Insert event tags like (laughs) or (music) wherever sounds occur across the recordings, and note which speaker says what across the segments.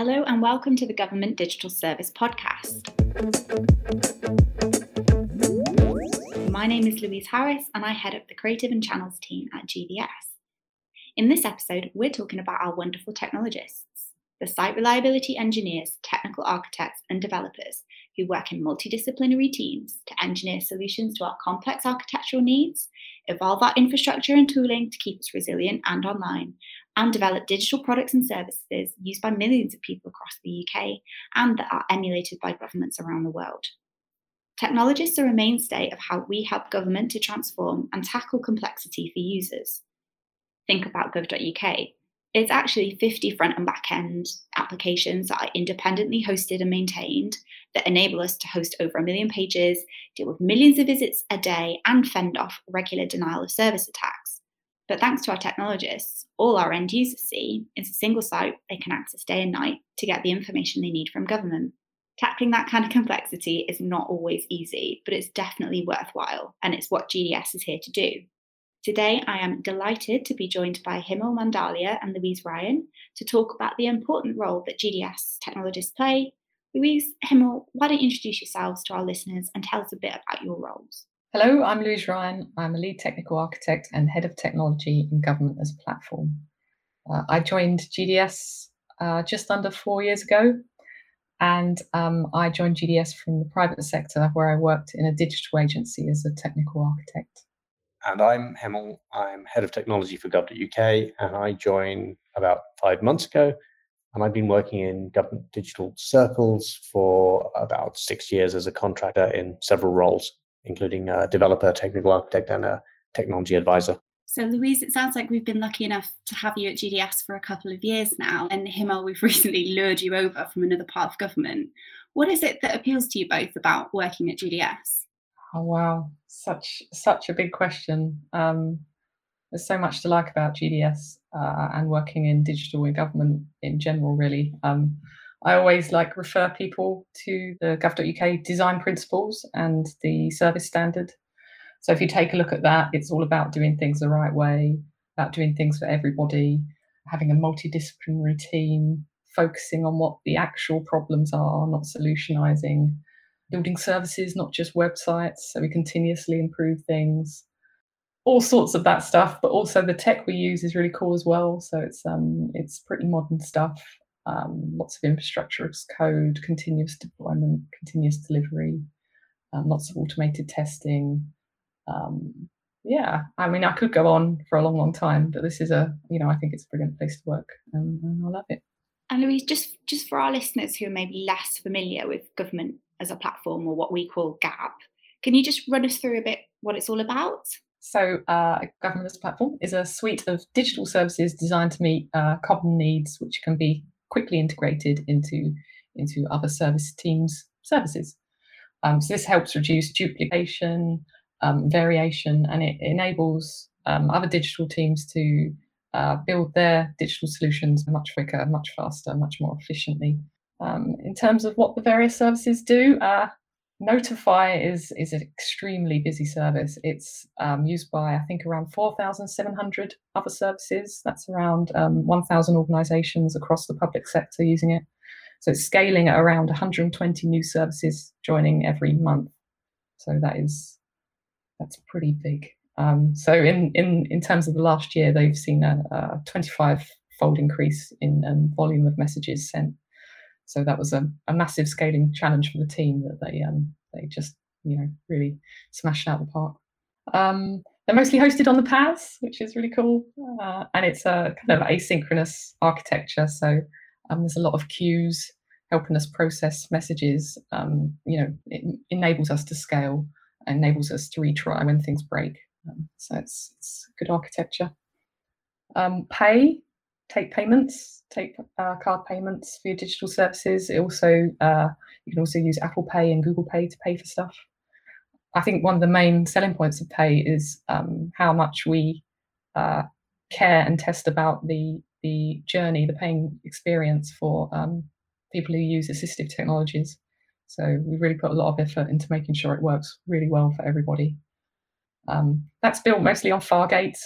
Speaker 1: Hello, and welcome to the Government Digital Service Podcast. My name is Louise Harris, and I head up the Creative and Channels team at GDS. In this episode, we're talking about our wonderful technologists, the site reliability engineers, technical architects, and developers who work in multidisciplinary teams to engineer solutions to our complex architectural needs, evolve our infrastructure and tooling to keep us resilient and online, and develop digital products and services used by millions of people across the UK and that are emulated by governments around the world. Technologists are a mainstay of how we help government to transform and tackle complexity for users. Think about gov.uk. It's actually 50 front and back end applications that are independently hosted and maintained that enable us to host over a million pages, deal with millions of visits a day, and fend off regular denial of service attacks. But thanks to our technologists, all our end users see is a single site they can access day and night to get the information they need from government. Tackling that kind of complexity is not always easy, but it's definitely worthwhile, and it's what GDS is here to do. Today, I am delighted to be joined by Himal Mandalia and Louise Ryan to talk about the important role that GDS technologists play. Louise, Himal, why don't you introduce yourselves to our listeners and tell us a bit about your roles?
Speaker 2: Hello, I'm Louise Ryan. I'm a lead technical architect and head of technology in government as platform. Uh, I joined GDS uh, just under four years ago, and um, I joined GDS from the private sector where I worked in a digital agency as a technical architect.
Speaker 3: And I'm Himal. I'm head of technology for gov.uk, and I joined about five months ago. And I've been working in government digital circles for about six years as a contractor in several roles including a developer, technical architect, and a technology advisor.
Speaker 1: So, Louise, it sounds like we've been lucky enough to have you at GDS for a couple of years now. And Himal, we've (laughs) recently lured you over from another part of government. What is it that appeals to you both about working at GDS?
Speaker 2: Oh wow, such such a big question. Um, there's so much to like about GDS uh, and working in digital in government in general. Really, um, I always like refer people to the gov.uk design principles and the service standard. So if you take a look at that, it's all about doing things the right way, about doing things for everybody, having a multidisciplinary team, focusing on what the actual problems are, not solutionizing, building services, not just websites, so we continuously improve things. All sorts of that stuff, but also the tech we use is really cool as well. So it's um it's pretty modern stuff um, lots of infrastructure as code, continuous deployment, continuous delivery, um, lots of automated testing. Um, yeah, I mean, I could go on for a long, long time, but this is a, you know, I think it's a brilliant place to work, and, and I love it.
Speaker 1: And Louise, just just for our listeners who are maybe less familiar with government as a platform or what we call GAP, can you just run us through a bit what it's all about?
Speaker 2: So, uh, Government as a Platform is a suite of digital services designed to meet uh, common needs, which can be quickly integrated into into other service teams' services. Um, so this helps reduce duplication, um, variation, and it enables um, other digital teams to uh, build their digital solutions much quicker, much faster, much more efficiently. Um, in terms of what the various services do, uh, Notify is is an extremely busy service. It's um, used by I think around 4,700 other services. That's around um, 1,000 organisations across the public sector using it. So it's scaling at around 120 new services joining every month. So that is that's pretty big. Um, so in, in in terms of the last year, they've seen a, a 25 fold increase in um, volume of messages sent so that was a, a massive scaling challenge for the team that they um, they just you know really smashed out the park. Um, they're mostly hosted on the PaaS, which is really cool, uh, and it's a kind of asynchronous architecture. So um, there's a lot of queues helping us process messages. Um, you know, it enables us to scale, enables us to retry when things break. Um, so it's, it's good architecture. Um, pay take payments, take uh, card payments for your digital services. It also uh, you can also use Apple Pay and Google Pay to pay for stuff. I think one of the main selling points of Pay is um, how much we uh, care and test about the the journey, the paying experience for um, people who use assistive technologies. So we really put a lot of effort into making sure it works really well for everybody. Um, that's built mostly on Fargate.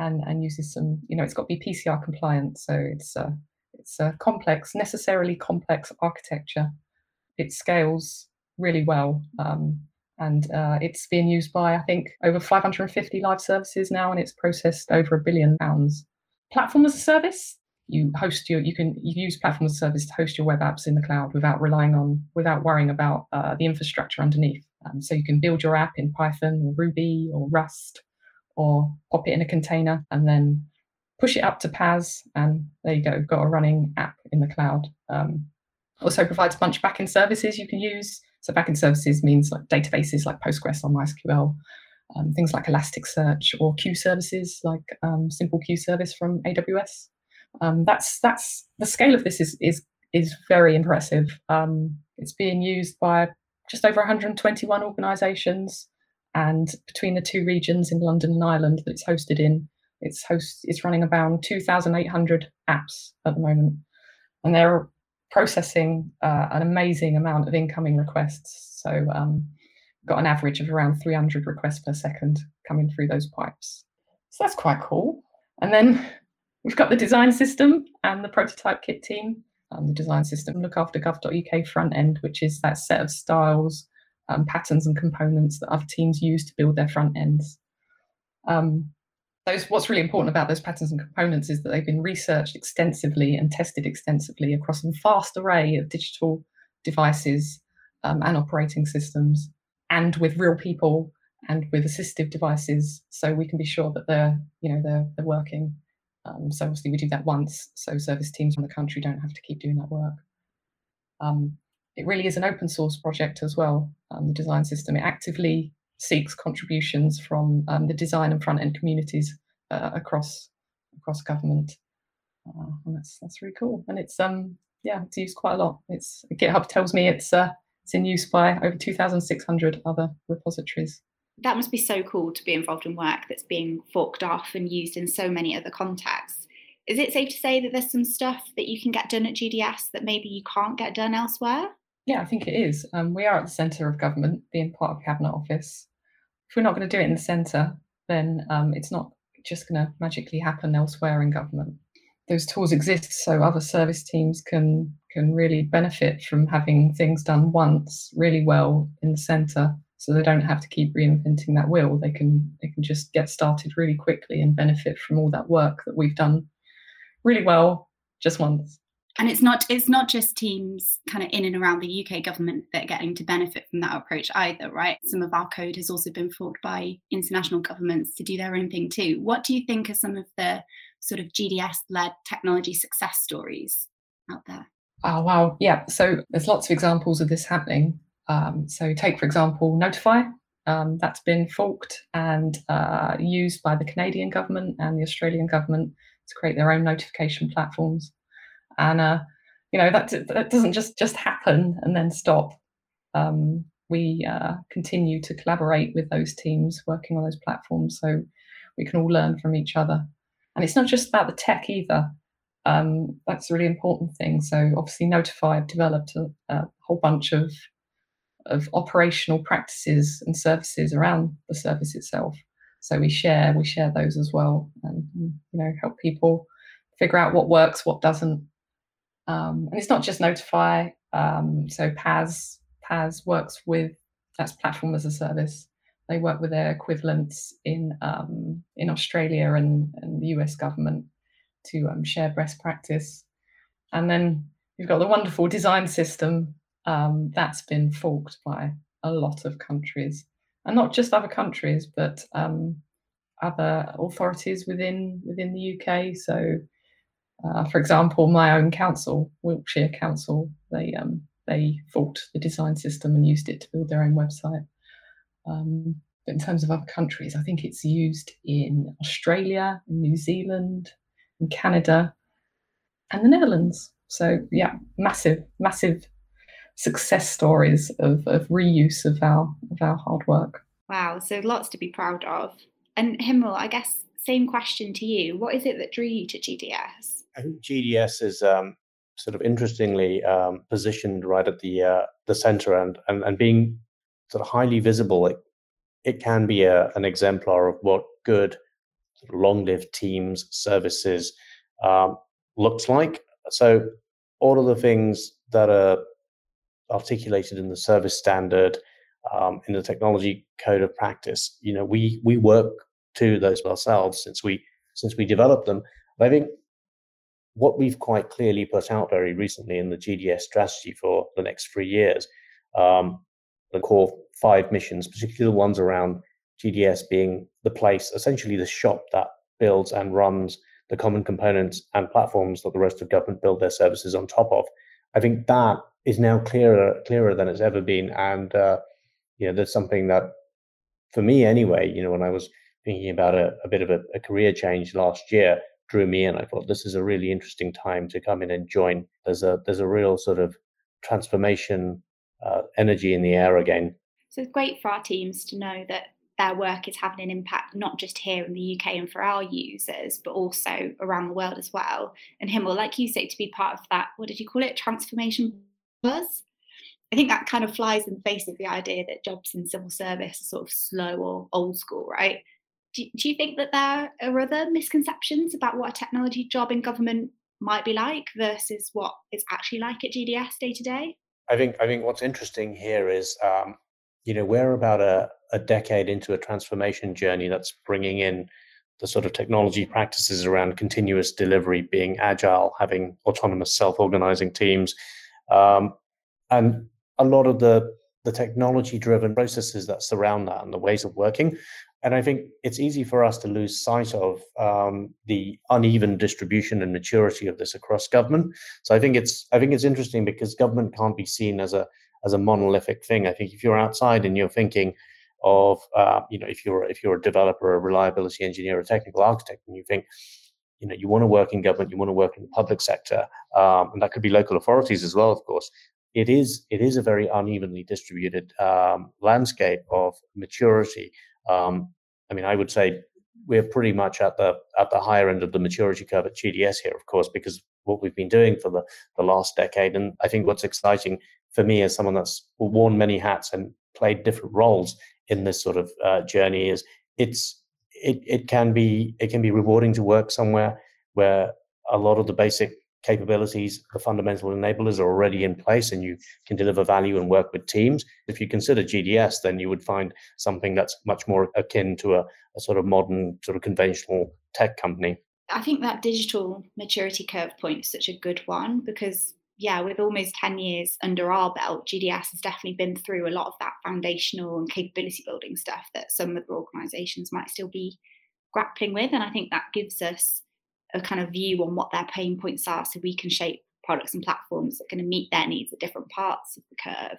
Speaker 2: And and uses some you know it's got to be PCI compliant so it's uh, it's a complex, necessarily complex architecture. It scales really well. Um, and uh, it's being used by, I think, over 550 live services now, and it's processed over a billion pounds. Platform as a service, you host your, you can you use platform as a service to host your web apps in the cloud without relying on, without worrying about uh, the infrastructure underneath. Um, so you can build your app in Python or Ruby or Rust, or pop it in a container and then push it up to PaaS, and there you go, got a running app in the cloud. Um, also provides a bunch of backend services you can use. So backend services means like databases like Postgres or MySQL, um, things like Elasticsearch or queue services like um, Simple Queue Service from AWS. Um, that's that's the scale of this is is is very impressive. Um, it's being used by just over 121 organisations, and between the two regions in London and Ireland that it's hosted in, it's host it's running about 2,800 apps at the moment, and they're processing uh, an amazing amount of incoming requests. So um, got an average of around 300 requests per second coming through those pipes. So that's quite cool. And then we've got the design system and the prototype kit team. Um, the design system look after gov.uk front end, which is that set of styles, um, patterns, and components that other teams use to build their front ends. Um, those what's really important about those patterns and components is that they've been researched extensively and tested extensively across a vast array of digital devices um, and operating systems and with real people and with assistive devices so we can be sure that they're you know they're, they're working. Um, so obviously we do that once so service teams from the country don't have to keep doing that work. Um, it really is an open source project as well um, the design system it actively seeks contributions from um, the design and front end communities uh, across across government, uh, and that's that's really cool. And it's um yeah, it's used quite a lot. It's GitHub tells me it's uh, it's in use by over two thousand six hundred other repositories.
Speaker 1: That must be so cool to be involved in work that's being forked off and used in so many other contexts. Is it safe to say that there's some stuff that you can get done at GDS that maybe you can't get done elsewhere?
Speaker 2: Yeah, I think it is. Um, we are at the centre of government, being part of Cabinet Office if we're not going to do it in the centre, then um, it's not just going to magically happen elsewhere in government. Those tools exist so other service teams can can really benefit from having things done once really well in the centre, so they don't have to keep reinventing that wheel. They can they can just get started really quickly and benefit from all that work that we've done really well just once
Speaker 1: and it's not it's not just teams kind of in and around the UK government that are getting to benefit from that approach either, right? Some of our code has also been forked by international governments to do their own thing too. What do you think are some of the sort of GDS led technology success stories out there?
Speaker 2: Oh wow, yeah. So there's lots of examples of this happening. Um, so take for example Notify. Um, that's been forked and uh, used by the Canadian government and the Australian government to create their own notification platforms and uh, you know that that doesn't just just happen and then stop. Um, we uh, continue to collaborate with those teams working on those platforms, so we can all learn from each other. And it's not just about the tech either. Um, that's a really important thing. So obviously, Notify have developed a, a whole bunch of of operational practices and services around the service itself. So we share we share those as well, and you know help people figure out what works, what doesn't, um, and it's not just Notify. Um, so PaaS works with that's platform as a service. They work with their equivalents in um, in Australia and, and the US government to um, share best practice. And then you've got the wonderful design system um, that's been forked by a lot of countries, and not just other countries, but um, other authorities within within the UK. So uh, for example, my own council, Wiltshire Council, they um, they forked the design system and used it to build their own website. Um, but in terms of other countries, I think it's used in Australia, New Zealand, and Canada, and the Netherlands. So yeah, massive, massive success stories of, of reuse of our of our hard work.
Speaker 1: Wow, so lots to be proud of. And Himal, I guess same question to you. What is it that drew you to GDS?
Speaker 3: I think GDS is um, sort of interestingly um, positioned right at the uh, the center and, and and being sort of highly visible. It, it can be a, an exemplar of what good long-lived teams services um, looks like. so all of the things that are articulated in the service standard, um, in the technology code of practice, you know, we we work to those ourselves since we since we developed them. But I think what we've quite clearly put out very recently in the GDS strategy for the next three years, um, the core five missions, particularly the ones around GDS being the place, essentially the shop that builds and runs the common components and platforms that the rest of government build their services on top of. I think that is now clearer clearer than it's ever been, and uh, you know that's something that, for me anyway, you know, when I was thinking about a, a bit of a, a career change last year, drew me in. I thought this is a really interesting time to come in and join. There's a there's a real sort of transformation uh, energy in the air again.
Speaker 1: So it's great for our teams to know that their work is having an impact not just here in the UK and for our users, but also around the world as well. And Himal, like you say, to be part of that, what did you call it? Transformation buzz. I think that kind of flies in the face of the idea that jobs in civil service are sort of slow or old school, right? Do, do you think that there are other misconceptions about what a technology job in government might be like versus what it's actually like at GDS day to day?
Speaker 3: I think I think what's interesting here is um, you know we're about a, a decade into a transformation journey that's bringing in the sort of technology practices around continuous delivery, being agile, having autonomous self-organizing teams, um, and a lot of the the technology-driven processes that surround that and the ways of working. And I think it's easy for us to lose sight of um, the uneven distribution and maturity of this across government. So I think it's I think it's interesting because government can't be seen as a as a monolithic thing. I think if you're outside and you're thinking of, uh, you know, if you're if you're a developer, a reliability engineer, a technical architect, and you think, you know, you want to work in government, you want to work in the public sector, um, and that could be local authorities as well, of course. It is it is a very unevenly distributed um, landscape of maturity. Um, I mean, I would say we're pretty much at the at the higher end of the maturity curve at GDS here, of course, because what we've been doing for the, the last decade. And I think what's exciting for me as someone that's worn many hats and played different roles in this sort of uh, journey is it's it, it can be it can be rewarding to work somewhere where a lot of the basic capabilities the fundamental enablers are already in place and you can deliver value and work with teams if you consider gds then you would find something that's much more akin to a, a sort of modern sort of conventional tech company
Speaker 1: i think that digital maturity curve point is such a good one because yeah, with almost 10 years under our belt, GDS has definitely been through a lot of that foundational and capability building stuff that some other organisations might still be grappling with. And I think that gives us a kind of view on what their pain points are so we can shape products and platforms that are going to meet their needs at different parts of the curve.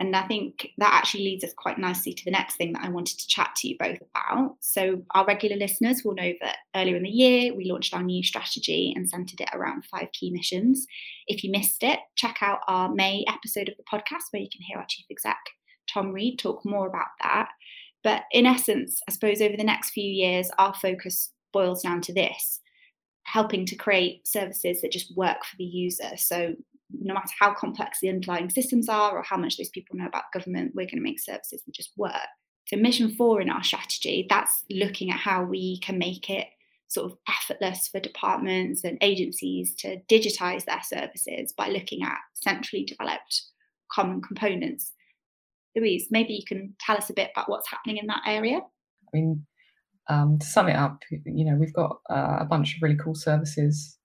Speaker 1: And I think that actually leads us quite nicely to the next thing that I wanted to chat to you both about. So, our regular listeners will know that earlier in the year we launched our new strategy and centered it around five key missions. If you missed it, check out our May episode of the podcast where you can hear our chief exec, Tom Read, talk more about that. But in essence, I suppose over the next few years, our focus boils down to this helping to create services that just work for the user. So, no matter how complex the underlying systems are or how much those people know about government, we're going to make services that just work. So, mission four in our strategy, that's looking at how we can make it sort of effortless for departments and agencies to digitize their services by looking at centrally developed common components. Louise, maybe you can tell us a bit about what's happening in that area.
Speaker 2: I mean, um, to sum it up, you know, we've got uh, a bunch of really cool services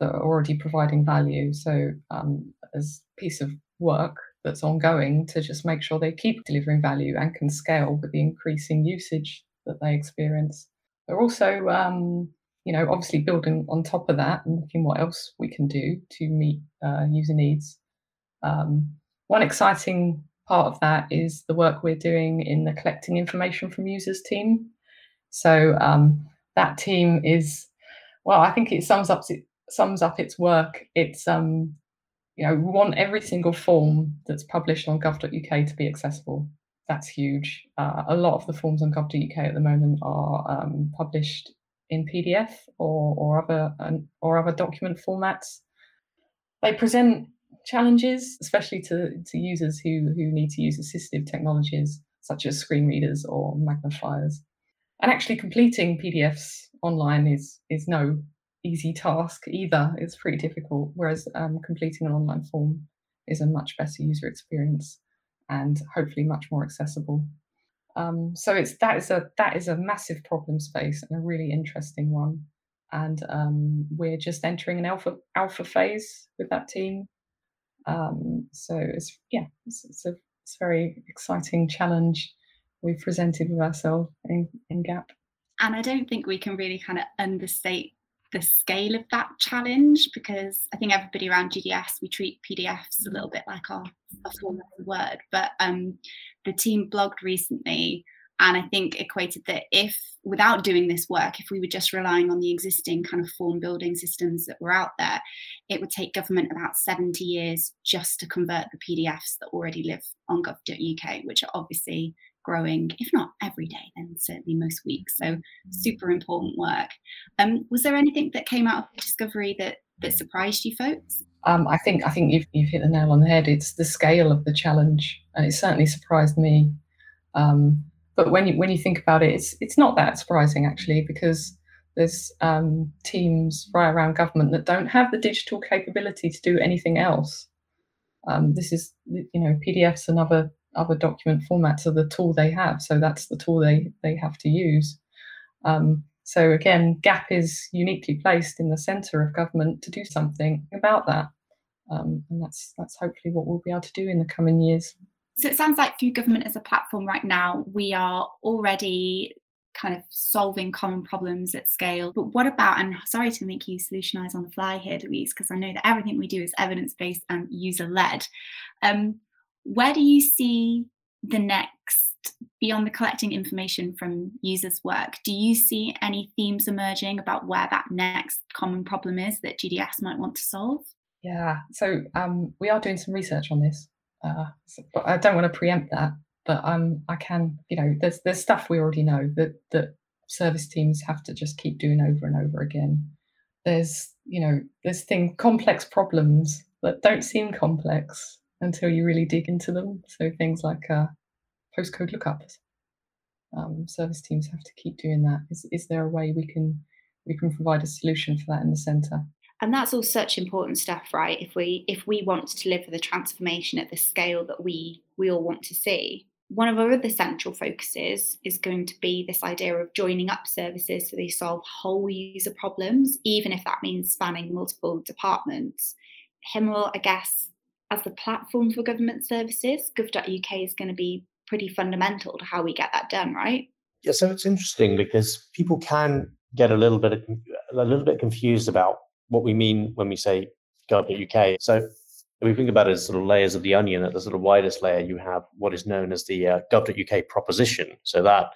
Speaker 2: that are already providing value. So um, as piece of work that's ongoing to just make sure they keep delivering value and can scale with the increasing usage that they experience. They're also, um, you know, obviously building on top of that and looking what else we can do to meet uh, user needs. Um, one exciting part of that is the work we're doing in the collecting information from users team. So um, that team is, well, I think it sums up sums up its work. It's um, you know, we want every single form that's published on gov.uk to be accessible. That's huge. Uh, a lot of the forms on gov.uk at the moment are um, published in PDF or or other um, or other document formats. They present challenges, especially to, to users who, who need to use assistive technologies such as screen readers or magnifiers. And actually completing PDFs online is is no easy task either. It's pretty difficult. Whereas um, completing an online form is a much better user experience and hopefully much more accessible. Um, so it's that is a that is a massive problem space and a really interesting one. And um, we're just entering an alpha alpha phase with that team. Um, so it's yeah, it's, it's a it's a very exciting challenge we've presented with ourselves in, in GAP.
Speaker 1: And I don't think we can really kind of understate the scale of that challenge because I think everybody around GDS we treat PDFs a little bit like our, our form of word. But um, the team blogged recently and I think equated that if without doing this work, if we were just relying on the existing kind of form building systems that were out there, it would take government about 70 years just to convert the PDFs that already live on gov.uk, which are obviously growing, if not every day, then certainly most weeks. So super important work. Um, was there anything that came out of the discovery that that surprised you folks?
Speaker 2: Um, I think I think you've you've hit the nail on the head. It's the scale of the challenge, and it certainly surprised me. Um, but when you when you think about it, it's it's not that surprising actually because there's um, teams right around government that don't have the digital capability to do anything else. Um, this is you know PDFs and other document formats are the tool they have, so that's the tool they they have to use. Um, so again, GAP is uniquely placed in the centre of government to do something about that, um, and that's that's hopefully what we'll be able to do in the coming years.
Speaker 1: So it sounds like through government as a platform right now, we are already kind of solving common problems at scale. But what about, and sorry to make you solutionize on the fly here, Louise, because I know that everything we do is evidence based and user led. Um, where do you see the next, beyond the collecting information from users' work, do you see any themes emerging about where that next common problem is that GDS might want to solve?
Speaker 2: Yeah, so um, we are doing some research on this. Uh, so, I don't want to preempt that. But um, I can, you know, there's there's stuff we already know that that service teams have to just keep doing over and over again. There's, you know, there's thing complex problems that don't seem complex until you really dig into them. So things like uh, postcode lookups. Um, service teams have to keep doing that. Is is there a way we can we can provide a solution for that in the centre?
Speaker 1: and that's all such important stuff right if we if we want to deliver the transformation at the scale that we we all want to see one of our other central focuses is going to be this idea of joining up services so they solve whole user problems even if that means spanning multiple departments Himal, I guess, as the platform for government services, gov.uk is going to be pretty fundamental to how we get that done, right?
Speaker 3: Yeah, so it's interesting because people can get a little bit of, a little bit confused about what we mean when we say gov.uk. So if we think about it as sort of layers of the onion, at the sort of widest layer, you have what is known as the uh, gov.uk proposition. So that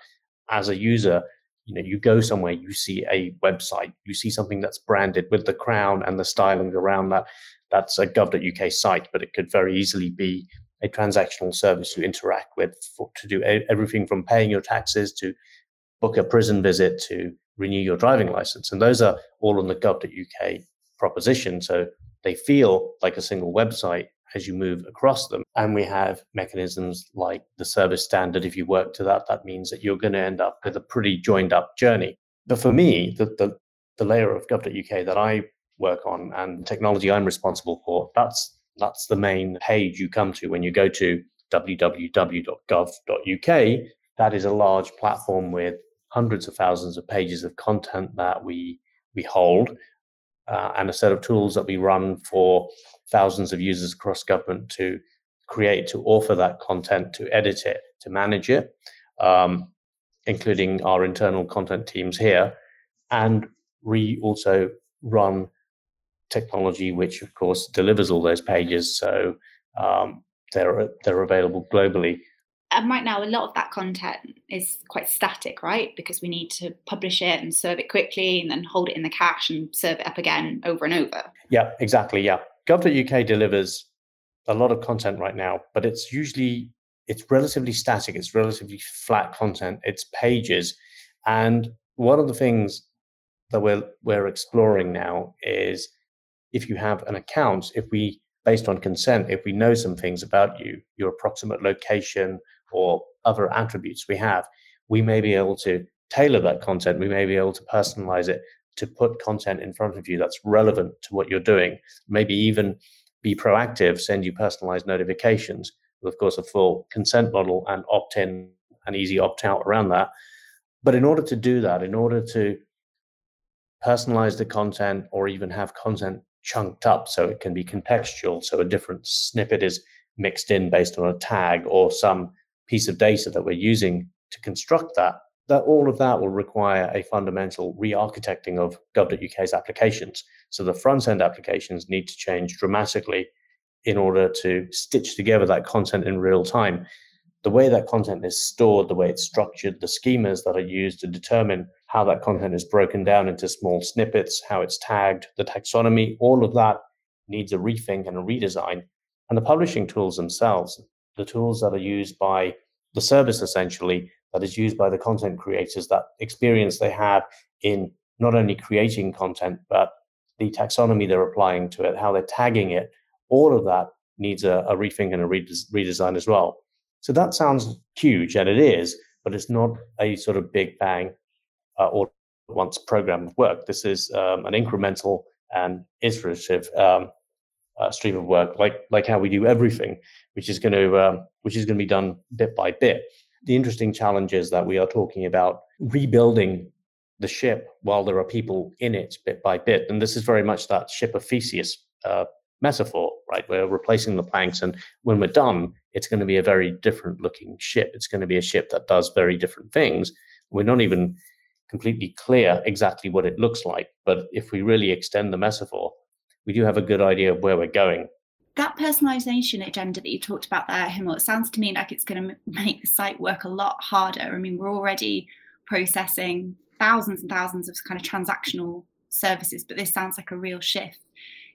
Speaker 3: as a user, you know, you go somewhere, you see a website, you see something that's branded with the crown and the styling around that. That's a gov.uk site, but it could very easily be a transactional service you interact with for, to do everything from paying your taxes to book a prison visit to renew your driving license. And those are all on the gov.uk proposition. So they feel like a single website as you move across them. And we have mechanisms like the service standard. If you work to that, that means that you're going to end up with a pretty joined up journey. But for me, the, the, the layer of gov.uk that I work on and technology I'm responsible for, that's that's the main page you come to when you go to www.gov.uk. That is a large platform with hundreds of thousands of pages of content that we we hold uh, and a set of tools that we run for thousands of users across government to create, to offer that content, to edit it, to manage it, um, including our internal content teams here. And we also run technology, which of course delivers all those pages. So um, they're they're available globally
Speaker 1: and right now a lot of that content is quite static right? Because we need to publish it and serve it quickly and then hold it in the cache and serve it up again over and over.
Speaker 3: Yeah exactly yeah. Gov.uk delivers a lot of content right now but it's usually it's relatively static it's relatively flat content it's pages. And one of the things that we're we're exploring now is if you have an account if we based on consent if we know some things about you your approximate location or other attributes we have, we may be able to tailor that content. We may be able to personalize it to put content in front of you that's relevant to what you're doing. Maybe even be proactive, send you personalized notifications with, of course, a full consent model and opt in and easy opt out around that. But in order to do that, in order to personalize the content or even have content chunked up so it can be contextual, so a different snippet is mixed in based on a tag or some piece of data that we're using to construct that, that all of that will require a fundamental re-architecting of gov.uk's applications. So the front end applications need to change dramatically in order to stitch together that content in real time. The way that content is stored, the way it's structured, the schemas that are used to determine how that content is broken down into small snippets, how it's tagged, the taxonomy, all of that needs a rethink and a redesign. And the publishing tools themselves, the tools that are used by the service essentially, that is used by the content creators, that experience they have in not only creating content, but the taxonomy they're applying to it, how they're tagging it, all of that needs a, a rethink and a redesign as well. So that sounds huge, and it is, but it's not a sort of big bang uh, all once program of work. This is um, an incremental and iterative um, uh, stream of work, like like how we do everything, which is going to um, which is going to be done bit by bit. The interesting challenge is that we are talking about rebuilding the ship while there are people in it bit by bit, and this is very much that ship of Theseus uh, metaphor, right? We're replacing the planks, and when we're done, it's going to be a very different looking ship. It's going to be a ship that does very different things. We're not even completely clear exactly what it looks like, but if we really extend the metaphor, we do have a good idea of where we're going.
Speaker 1: That personalization agenda that you talked about there, Himal, it sounds to me like it's going to make the site work a lot harder. I mean, we're already processing thousands and thousands of kind of transactional services, but this sounds like a real shift.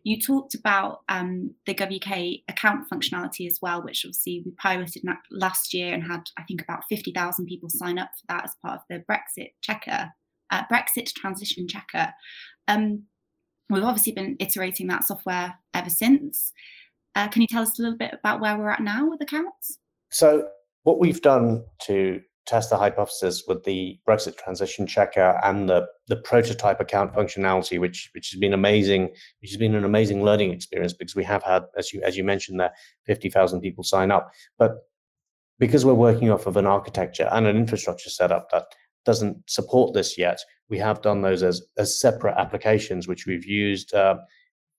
Speaker 1: You talked about um, the GovUK account functionality as well, which obviously we piloted last year and had, I think, about 50,000 people sign up for that as part of the Brexit checker, uh, Brexit transition checker. Um, we've obviously been iterating that software ever since. Uh, can you tell us a little bit about where we're at now with accounts?
Speaker 3: So, what we've done to test the hypothesis with the Brexit transition checker and the, the prototype account functionality, which which has been amazing, which has been an amazing learning experience because we have had, as you as you mentioned there, 50,000 people sign up. But because we're working off of an architecture and an infrastructure setup that doesn't support this yet, we have done those as, as separate applications, which we've used, uh,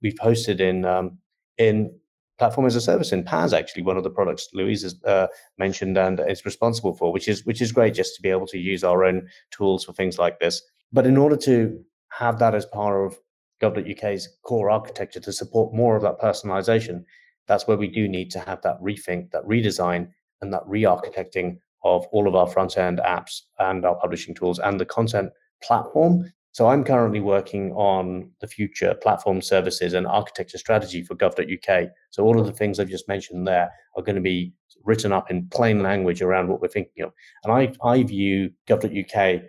Speaker 3: we've hosted in um, in platform as a service in PaaS, actually, one of the products Louise has uh, mentioned and is responsible for, which is which is great just to be able to use our own tools for things like this. But in order to have that as part of gov.uk's core architecture to support more of that personalization, that's where we do need to have that rethink, that redesign, and that re-architecting of all of our front end apps and our publishing tools and the content platform so I'm currently working on the future platform services and architecture strategy for gov.uk. So all of the things I've just mentioned there are going to be written up in plain language around what we're thinking of. And I, I view gov.uk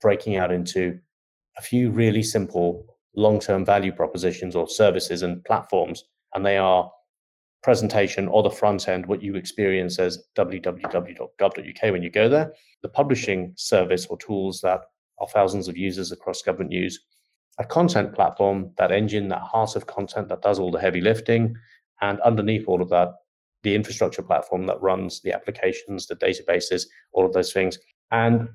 Speaker 3: breaking out into a few really simple long-term value propositions or services and platforms. And they are presentation or the front end, what you experience as www.gov.uk when you go there, the publishing service or tools that our thousands of users across government use, a content platform, that engine, that heart of content that does all the heavy lifting, and underneath all of that, the infrastructure platform that runs the applications, the databases, all of those things. And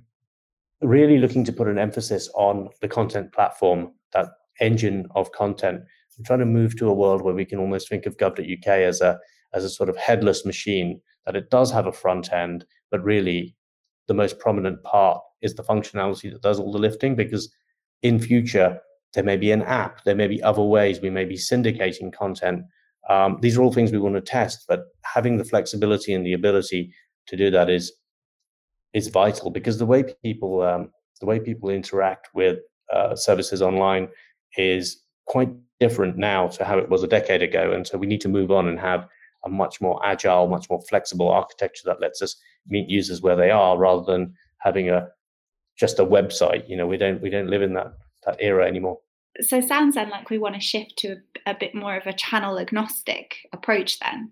Speaker 3: really looking to put an emphasis on the content platform, that engine of content. I'm trying to move to a world where we can almost think of gov.uk as a as a sort of headless machine, that it does have a front end, but really the most prominent part is the functionality that does all the lifting because in future there may be an app there may be other ways we may be syndicating content. Um, these are all things we want to test but having the flexibility and the ability to do that is is vital because the way people um, the way people interact with uh, services online is quite different now to how it was a decade ago and so we need to move on and have a much more agile much more flexible architecture that lets us meet users where they are rather than having a just a website. You know, we don't we don't live in that that era anymore.
Speaker 1: So it sounds then like we want to shift to a, a bit more of a channel agnostic approach then.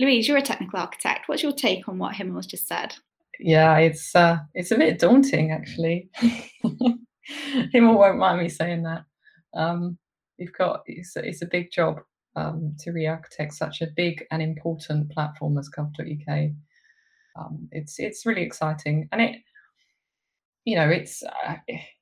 Speaker 1: Louise, you're a technical architect. What's your take on what Himal's just said?
Speaker 2: Yeah, it's uh, it's a bit daunting actually. (laughs) Himal won't mind me saying that. Um, you've got it's, it's a big job um, to re-architect such a big and important platform as Gov.uk. Um, it's it's really exciting, and it you know it's uh,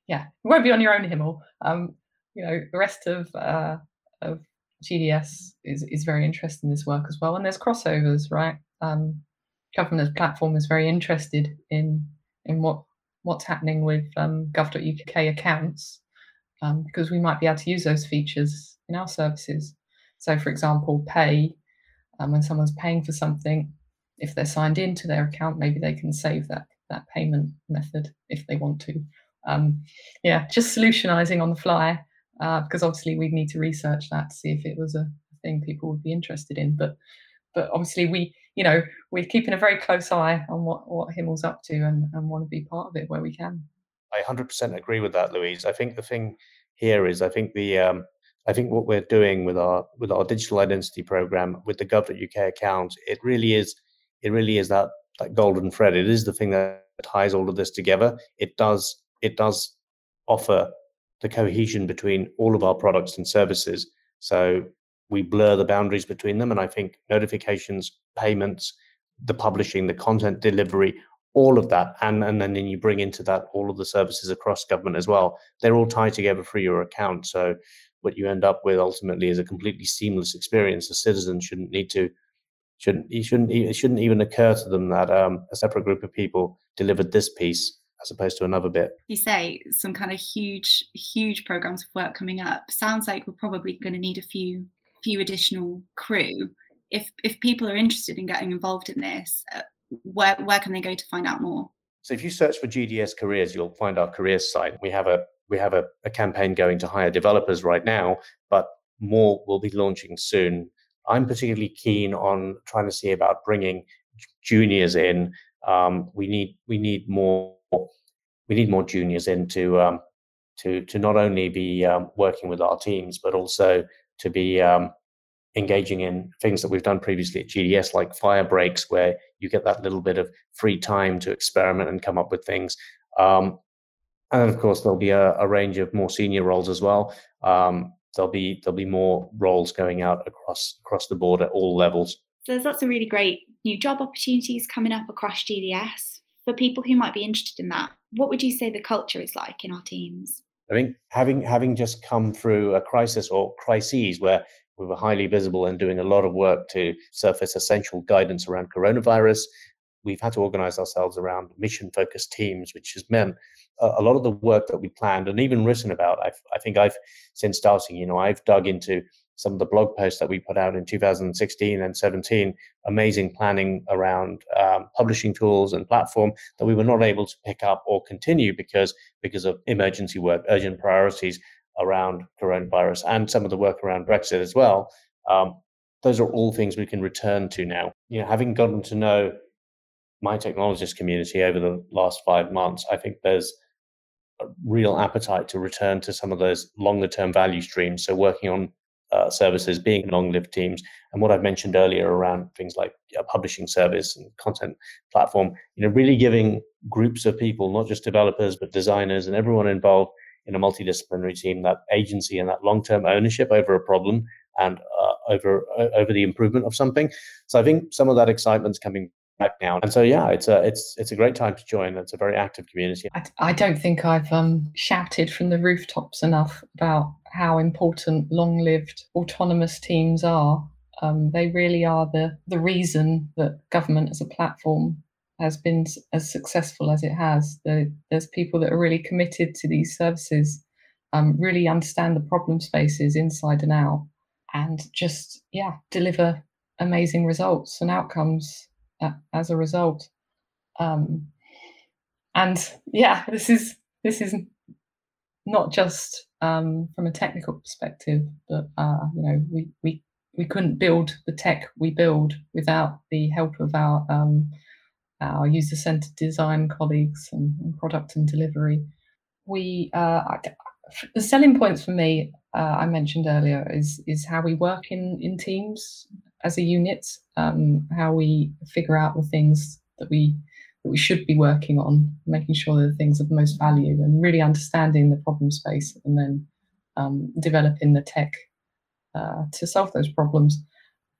Speaker 2: yeah won't be on your own Himal. Um, you know the rest of uh, of GDS is is very interested in this work as well, and there's crossovers, right? Um, Government as platform is very interested in in what what's happening with um, gov.uk accounts um, because we might be able to use those features in our services. So, for example, pay, um, when someone's paying for something, if they're signed into their account, maybe they can save that that payment method if they want to. Um, yeah, just solutionizing on the fly uh, because obviously we'd need to research that to see if it was a thing people would be interested in. But but obviously we you know we're keeping a very close eye on what what Himal's up to and, and want to be part of it where we can.
Speaker 3: I 100% agree with that, Louise. I think the thing here is I think the um, I think what we're doing with our with our digital identity program with the gov.uk account, it really is it really is that that golden thread. It is the thing that ties all of this together. It does it does offer the cohesion between all of our products and services. So we blur the boundaries between them, and I think notifications, payments, the publishing, the content delivery, all of that and and then you bring into that all of the services across government as well. They're all tied together through your account so what you end up with ultimately is a completely seamless experience. The citizen shouldn't need to shouldn't you shouldn't it shouldn't even occur to them that um, a separate group of people delivered this piece as opposed to another bit.
Speaker 1: You say some kind of huge huge programs of work coming up. Sounds like we're probably going to need a few few additional crew. If if people are interested in getting involved in this uh, where where can they go to find out more?
Speaker 3: So if you search for GDS careers, you'll find our careers site. We have a we have a, a campaign going to hire developers right now, but more will be launching soon. I'm particularly keen on trying to see about bringing juniors in. Um, we need we need more we need more juniors in to um, to to not only be um, working with our teams, but also to be um, engaging in things that we've done previously at GDS, like fire breaks, where you get that little bit of free time to experiment and come up with things. Um, and of course, there'll be a, a, range of more senior roles as well. Um, there'll be there'll be more roles going out across across the board at all levels.
Speaker 1: So there's lots of really great new job opportunities coming up across GDS for people who might be interested in that. What would you say the culture is like in our teams?
Speaker 3: I think having having just come through a crisis or crises where we were highly visible and doing a lot of work to surface essential guidance around coronavirus. We've had to organize ourselves around mission focused teams, which has meant a, lot of the work that we planned and even written about. I've, I think I've, since starting, you know, I've dug into some of the blog posts that we put out in 2016 and 17, amazing planning around um, publishing tools and platform that we were not able to pick up or continue because because of emergency work, urgent priorities around coronavirus and some of the work around Brexit as well. Um, those are all things we can return to now. You know, having gotten to know my technologist community over the last five months, I think there's a real appetite to return to some of those longer term value streams. So working on uh, services, being long-lived teams, and what I've mentioned earlier around things like a publishing service and content platform, you know, really giving groups of people, not just developers but designers and everyone involved, in a multidisciplinary team that agency and that long-term ownership over a problem and uh, over uh, over the improvement of something. So I think some of that excitement's coming back now, and so yeah, it's a it's it's a great time to join. It's a very active community.
Speaker 2: I, I don't think I've um, shouted from the rooftops enough about how important long-lived autonomous teams are. Um, they really are the the reason that government as a platform has been as successful as it has. there's people that are really committed to these services, um, really understand the problem spaces inside and out, and just yeah deliver amazing results and outcomes as a result. Um, and yeah, (laughs) this is this is not just um, from a technical perspective, but uh, you know we we we couldn't build the tech we build without the help of our um, our user centered design colleagues and, and, product and delivery. We uh, the selling points for me uh, I mentioned earlier is is how we work in in teams as a unit, um, how we figure out the things that we that we should be working on, making sure that the things of most value and really understanding the problem space and then um, developing the tech uh, to solve those problems.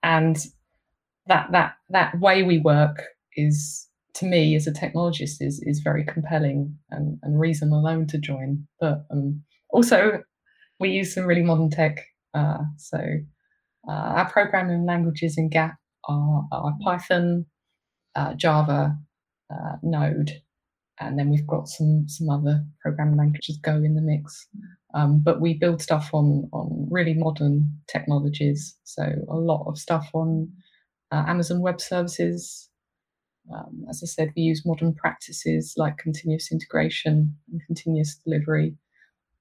Speaker 2: And that that that way we work is to me as a technologist is is very compelling and, and reason alone to join. But um, also we use some really modern tech. Uh, so uh, our programming languages in GaaP are, are Python, uh, Java, uh, Node, and then we've got some some other programming languages go in the mix. Um, but we build stuff on on really modern technologies. So a lot of stuff on uh, Amazon Web Services. Um, as I said, we use modern practices like continuous integration and continuous delivery.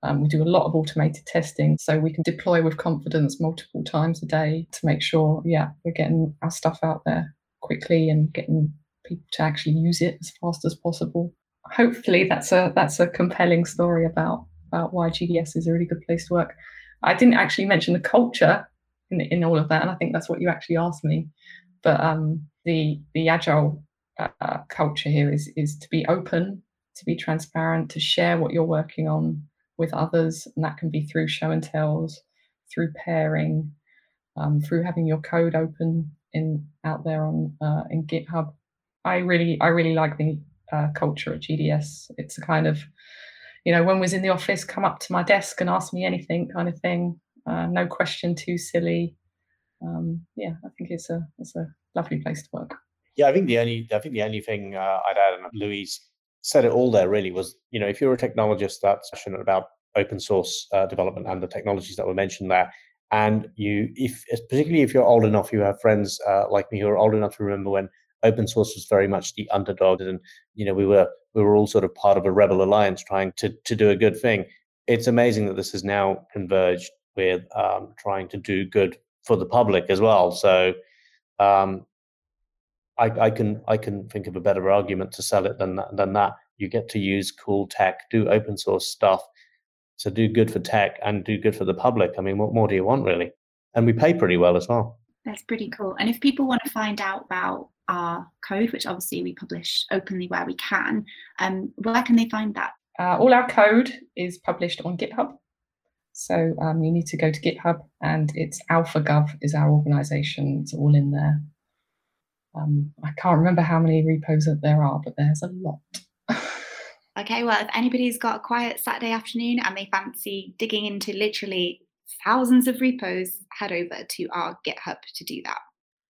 Speaker 2: Um, we do a lot of automated testing, so we can deploy with confidence multiple times a day to make sure, yeah, we're getting our stuff out there quickly and getting people to actually use it as fast as possible. Hopefully, that's a that's a compelling story about about why GDS is a really good place to work. I didn't actually mention the culture in in all of that, and I think that's what you actually asked me. But um, the the agile uh, culture here is is to be open, to be transparent, to share what you're working on with others, and that can be through show and tells, through pairing, um, through having your code open in out there on uh, in GitHub. I really I really like the uh, culture at GDS. It's a kind of you know when was in the office, come up to my desk and ask me anything kind of thing. Uh, no question too silly. Um, yeah, I think it's a it's a lovely place to work.
Speaker 3: Yeah, I think the only I think the only thing uh, I'd add, and Louise said it all there really was you know if you're a technologist that's passionate about open source uh, development and the technologies that were mentioned there and you if particularly if you're old enough you have friends uh, like me who are old enough to remember when open source was very much the underdog and you know we were we were all sort of part of a rebel alliance trying to to do a good thing. It's amazing that this has now converged with um, trying to do good for the public as well. So um, I, I, can I can think of a better argument to sell it than that, than that. You get to use cool tech, do open source stuff, so do good for tech and do good for the public. I mean, what more do you want really? And we pay pretty well as well.
Speaker 1: That's pretty cool. And if people want to find out about our code, which obviously we publish openly where we can, um, where can they find that?
Speaker 2: Uh, all our code is published on GitHub. So um, you need to go to GitHub and it's AlphaGov is our organization. It's all in there. Um, I can't remember how many repos that there are, but there's a lot.
Speaker 1: okay, well, if anybody's got a quiet Saturday afternoon and they fancy digging into literally thousands of repos, head over to our GitHub to do that.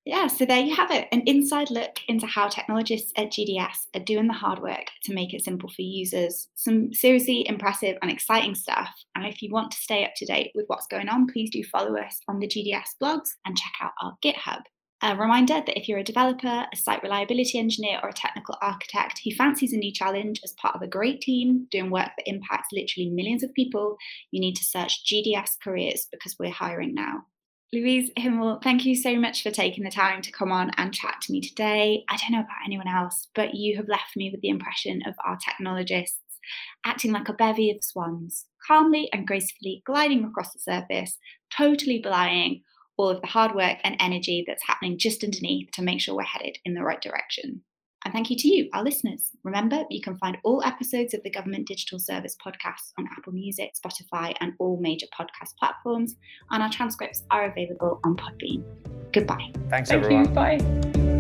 Speaker 1: Yeah, so there you have it an inside look into how technologists at GDS are doing the hard work to make it simple for users. Some seriously impressive and exciting stuff. And if you want to stay up to date with what's going on, please do follow us on the GDS blogs and check out our GitHub. A reminder that if you're a developer, a site reliability engineer, or a technical architect who fancies a new challenge as part of a great team doing work that impacts literally millions of people, you need to search GDS Careers because we're hiring now. Louise Himal, thank you so much for taking the time to come on and chat to me today. I don't know about anyone else, but you have left me with the impression of our technologists acting like a bevy of swans, calmly and gracefully gliding across the surface, totally belying all of the hard work and energy that's happening just underneath to make sure we're headed in the right direction. And thank you to you, our listeners. Remember, you can find all episodes of the Government Digital Service podcast on Apple Music, Spotify, and all major podcast platforms. And our transcripts are available on Podbean. Goodbye.
Speaker 3: Thanks,
Speaker 2: Thank
Speaker 3: everyone.
Speaker 2: You. Bye.